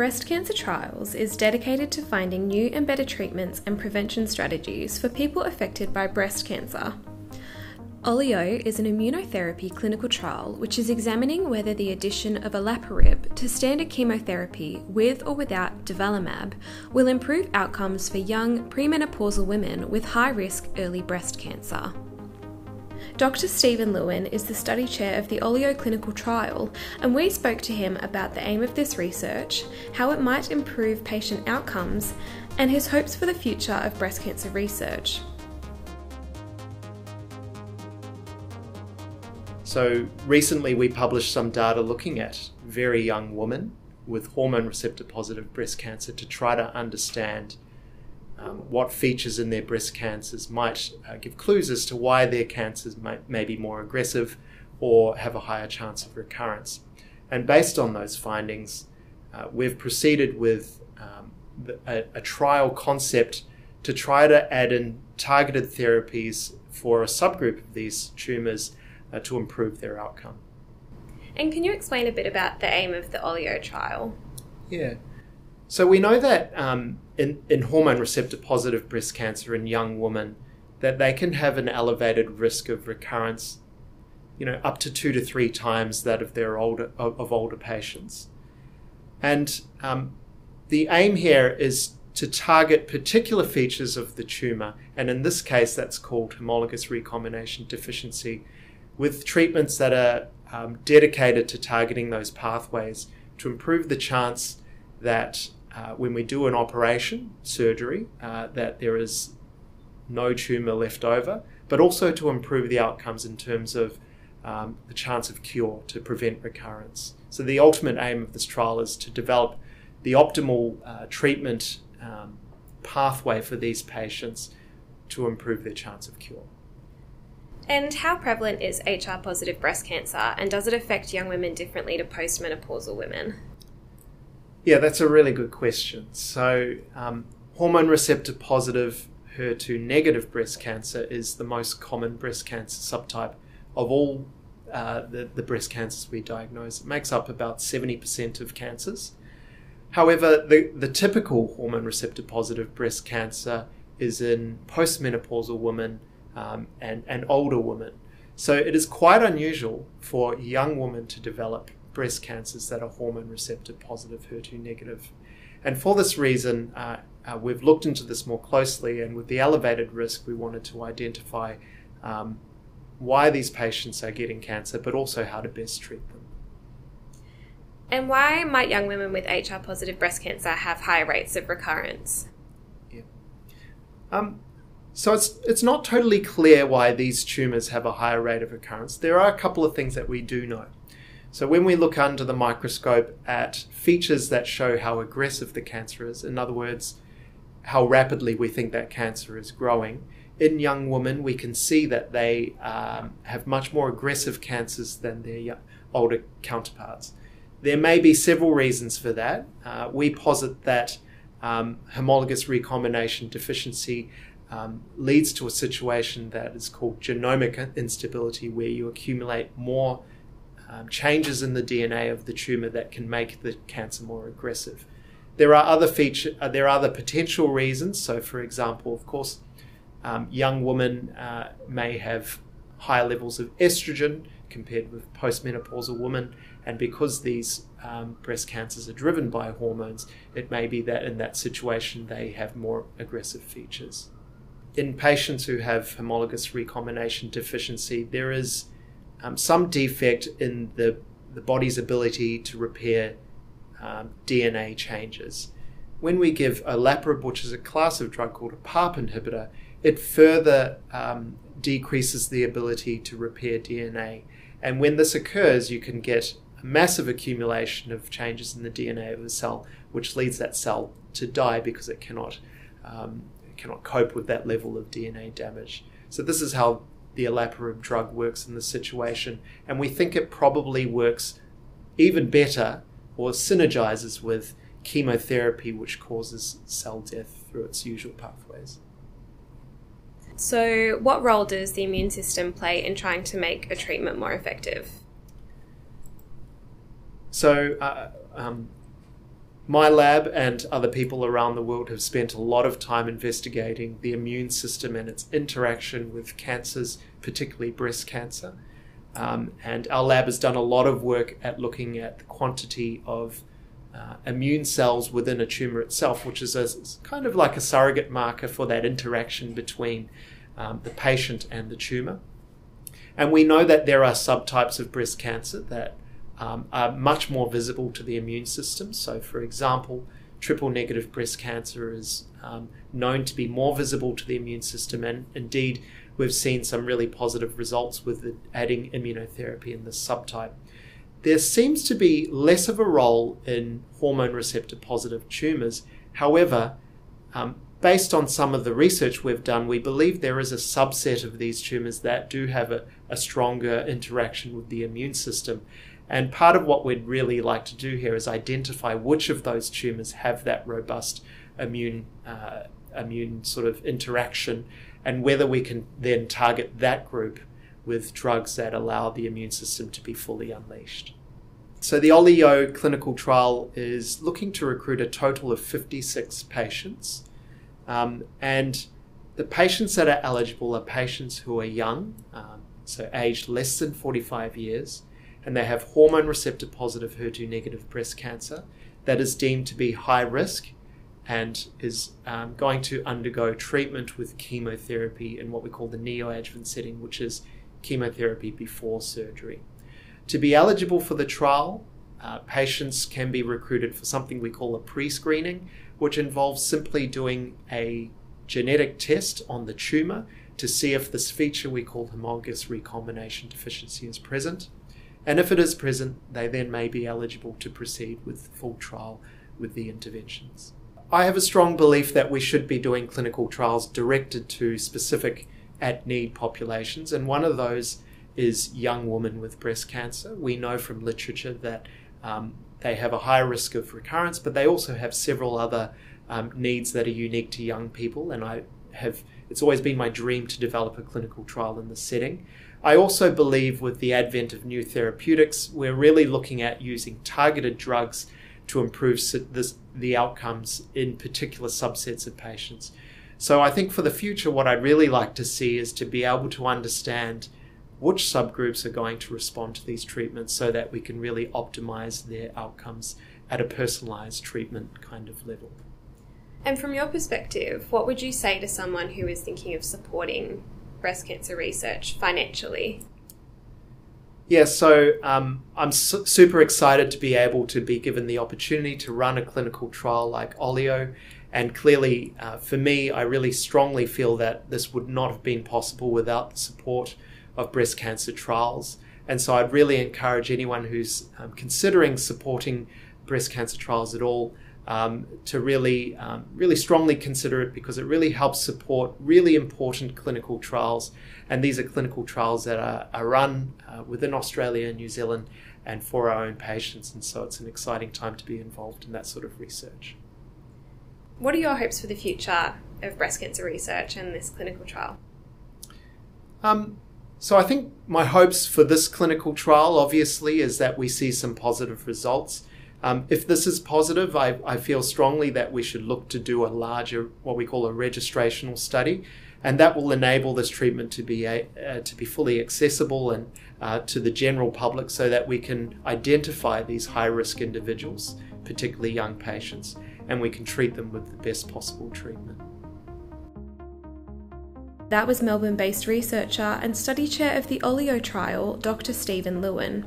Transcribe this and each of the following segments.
Breast Cancer Trials is dedicated to finding new and better treatments and prevention strategies for people affected by breast cancer. OLIO is an immunotherapy clinical trial which is examining whether the addition of olaparib to standard chemotherapy with or without durvalumab will improve outcomes for young premenopausal women with high risk early breast cancer. Dr. Stephen Luen is the study chair of the OLIO clinical trial, and we spoke to him about the aim of this research, how it might improve patient outcomes, and his hopes for the future of breast cancer research. So, recently we published some data looking at very young women with hormone receptor positive breast cancer to try to understand um, what features in their breast cancers might uh, give clues as to why their cancers might, may be more aggressive or have a higher chance of recurrence. And based on those findings, uh, we've proceeded with um, a, a, trial concept to try to add in targeted therapies for a subgroup of these tumours uh, to improve their outcome. And can you explain a bit about the aim of the OLIO trial? Yeah. So we know that um, in, in hormone receptor positive breast cancer in young women, that they can have an elevated risk of recurrence, you know, up to two to three times that of their older of, older patients. And um, the aim here is to target particular features of the tumor, and in this case, that's called homologous recombination deficiency, with treatments that are um, dedicated to targeting those pathways to improve the chance that uh, when we do an operation, surgery, uh, that there is no tumour left over, but also to improve the outcomes in terms of um, the chance of cure to prevent recurrence. So, the ultimate aim of this trial is to develop the optimal uh, treatment um, pathway for these patients to improve their chance of cure. And how prevalent is HR positive breast cancer, and does it affect young women differently to postmenopausal women? Yeah, that's a really good question. So, um, hormone receptor positive, HER2 negative breast cancer is the most common breast cancer subtype of all uh, the, the breast cancers we diagnose. It makes up about 70% of cancers. However, the, the typical hormone receptor positive breast cancer is in postmenopausal women um, and, and older women. So it is quite unusual for young women to develop breast cancers that are hormone receptor positive, HER2 negative. And for this reason, uh, uh, we've looked into this more closely, and with the elevated risk, we wanted to identify um, why these patients are getting cancer, but also how to best treat them. And why might young women with HR positive breast cancer have higher rates of recurrence? Yeah. Um, so it's it's not totally clear why these tumours have a higher rate of recurrence. There are a couple of things that we do know. So when we look under the microscope at features that show how aggressive the cancer is, in other words, how rapidly we think that cancer is growing, in young women we can see that they um, have much more aggressive cancers than their older counterparts. There may be several reasons for that. Uh, we posit that um, homologous recombination deficiency um, leads to a situation that is called genomic instability, where you accumulate more um, changes in the DNA of the tumor that can make the cancer more aggressive. There are other feature, uh, there are other potential reasons. So, for example, of course, um, young women uh, may have higher levels of estrogen compared with postmenopausal women, and because these um, breast cancers are driven by hormones, it may be that in that situation they have more aggressive features. In patients who have homologous recombination deficiency, there is um, some defect in the, the body's ability to repair um, DNA changes. When we give a olaparib, which is a class of drug called a PARP inhibitor, it further um, decreases the ability to repair DNA. And when this occurs, you can get a massive accumulation of changes in the DNA of the cell, which leads that cell to die because it cannot um, it cannot cope with that level of DNA damage. So this is how the olaparib drug works in this situation, and we think it probably works even better or synergizes with chemotherapy, which causes cell death through its usual pathways. So, what role does the immune system play in trying to make a treatment more effective? So, uh, um, my lab and other people around the world have spent a lot of time investigating the immune system and its interaction with cancers, particularly breast cancer. Um, and our lab has done a lot of work at looking at the quantity of uh, immune cells within a tumor itself, which is a, kind of like a surrogate marker for that interaction between um, the patient and the tumor. And we know that there are subtypes of breast cancer that um, are much more visible to the immune system. So, for example, triple negative breast cancer is um, known to be more visible to the immune system, and indeed, we've seen some really positive results with adding immunotherapy in this subtype. There seems to be less of a role in hormone receptor positive tumours. However, um, based on some of the research we've done, we believe there is a subset of these tumours that do have a, a stronger interaction with the immune system. And part of what we'd really like to do here is identify which of those tumours have that robust immune uh, immune sort of interaction and whether we can then target that group with drugs that allow the immune system to be fully unleashed. So, the OLIO clinical trial is looking to recruit a total of 56 patients. Um, and the patients that are eligible are patients who are young, um, so aged less than 45 years, and they have hormone receptor positive HER2 negative breast cancer that is deemed to be high risk and is um, going to undergo treatment with chemotherapy in what we call the neoadjuvant setting, which is chemotherapy before surgery. To be eligible for the trial, uh, patients can be recruited for something we call a pre screening, which involves simply doing a genetic test on the tumour to see if this feature we call homologous recombination deficiency is present. And if it is present, they then may be eligible to proceed with full trial with the interventions. I have a strong belief that we should be doing clinical trials directed to specific at need populations, and one of those is young women with breast cancer. We know from literature that um, they have a high risk of recurrence, but they also have several other um, needs that are unique to young people, and I have it's always been my dream to develop a clinical trial in this setting. I also believe with the advent of new therapeutics, we're really looking at using targeted drugs to improve this, the outcomes in particular subsets of patients. So I think for the future, what I'd really like to see is to be able to understand which subgroups are going to respond to these treatments so that we can really optimize their outcomes at a personalized treatment kind of level. And from your perspective, what would you say to someone who is thinking of supporting breast cancer research financially? Yeah, so um, I'm su- super excited to be able to be given the opportunity to run a clinical trial like Olio. And clearly, uh, for me, I really strongly feel that this would not have been possible without the support of breast cancer trials. And so I'd really encourage anyone who's um, considering supporting breast cancer trials at all um, to really, um, really strongly consider it because it really helps support really important clinical trials. And these are clinical trials that are, are run uh, within Australia and New Zealand and for our own patients. And so it's an exciting time to be involved in that sort of research. What are your hopes for the future of breast cancer research and this clinical trial? Um, so I think my hopes for this clinical trial, obviously, is that we see some positive results. Um, if this is positive, I, I, feel strongly that we should look to do a larger, what we call a registrational study, and that will enable this treatment to be a, uh, to be fully accessible and uh, to the general public, so that we can identify these high risk individuals, particularly young patients, and we can treat them with the best possible treatment. That was Melbourne based researcher and study chair of the Olio trial, Dr. Stephen Luen.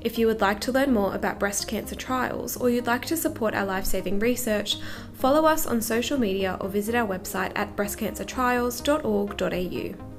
If you would like to learn more about breast cancer trials or you'd like to support our life saving research, follow us on social media or visit our website at breastcancertrials.org.au.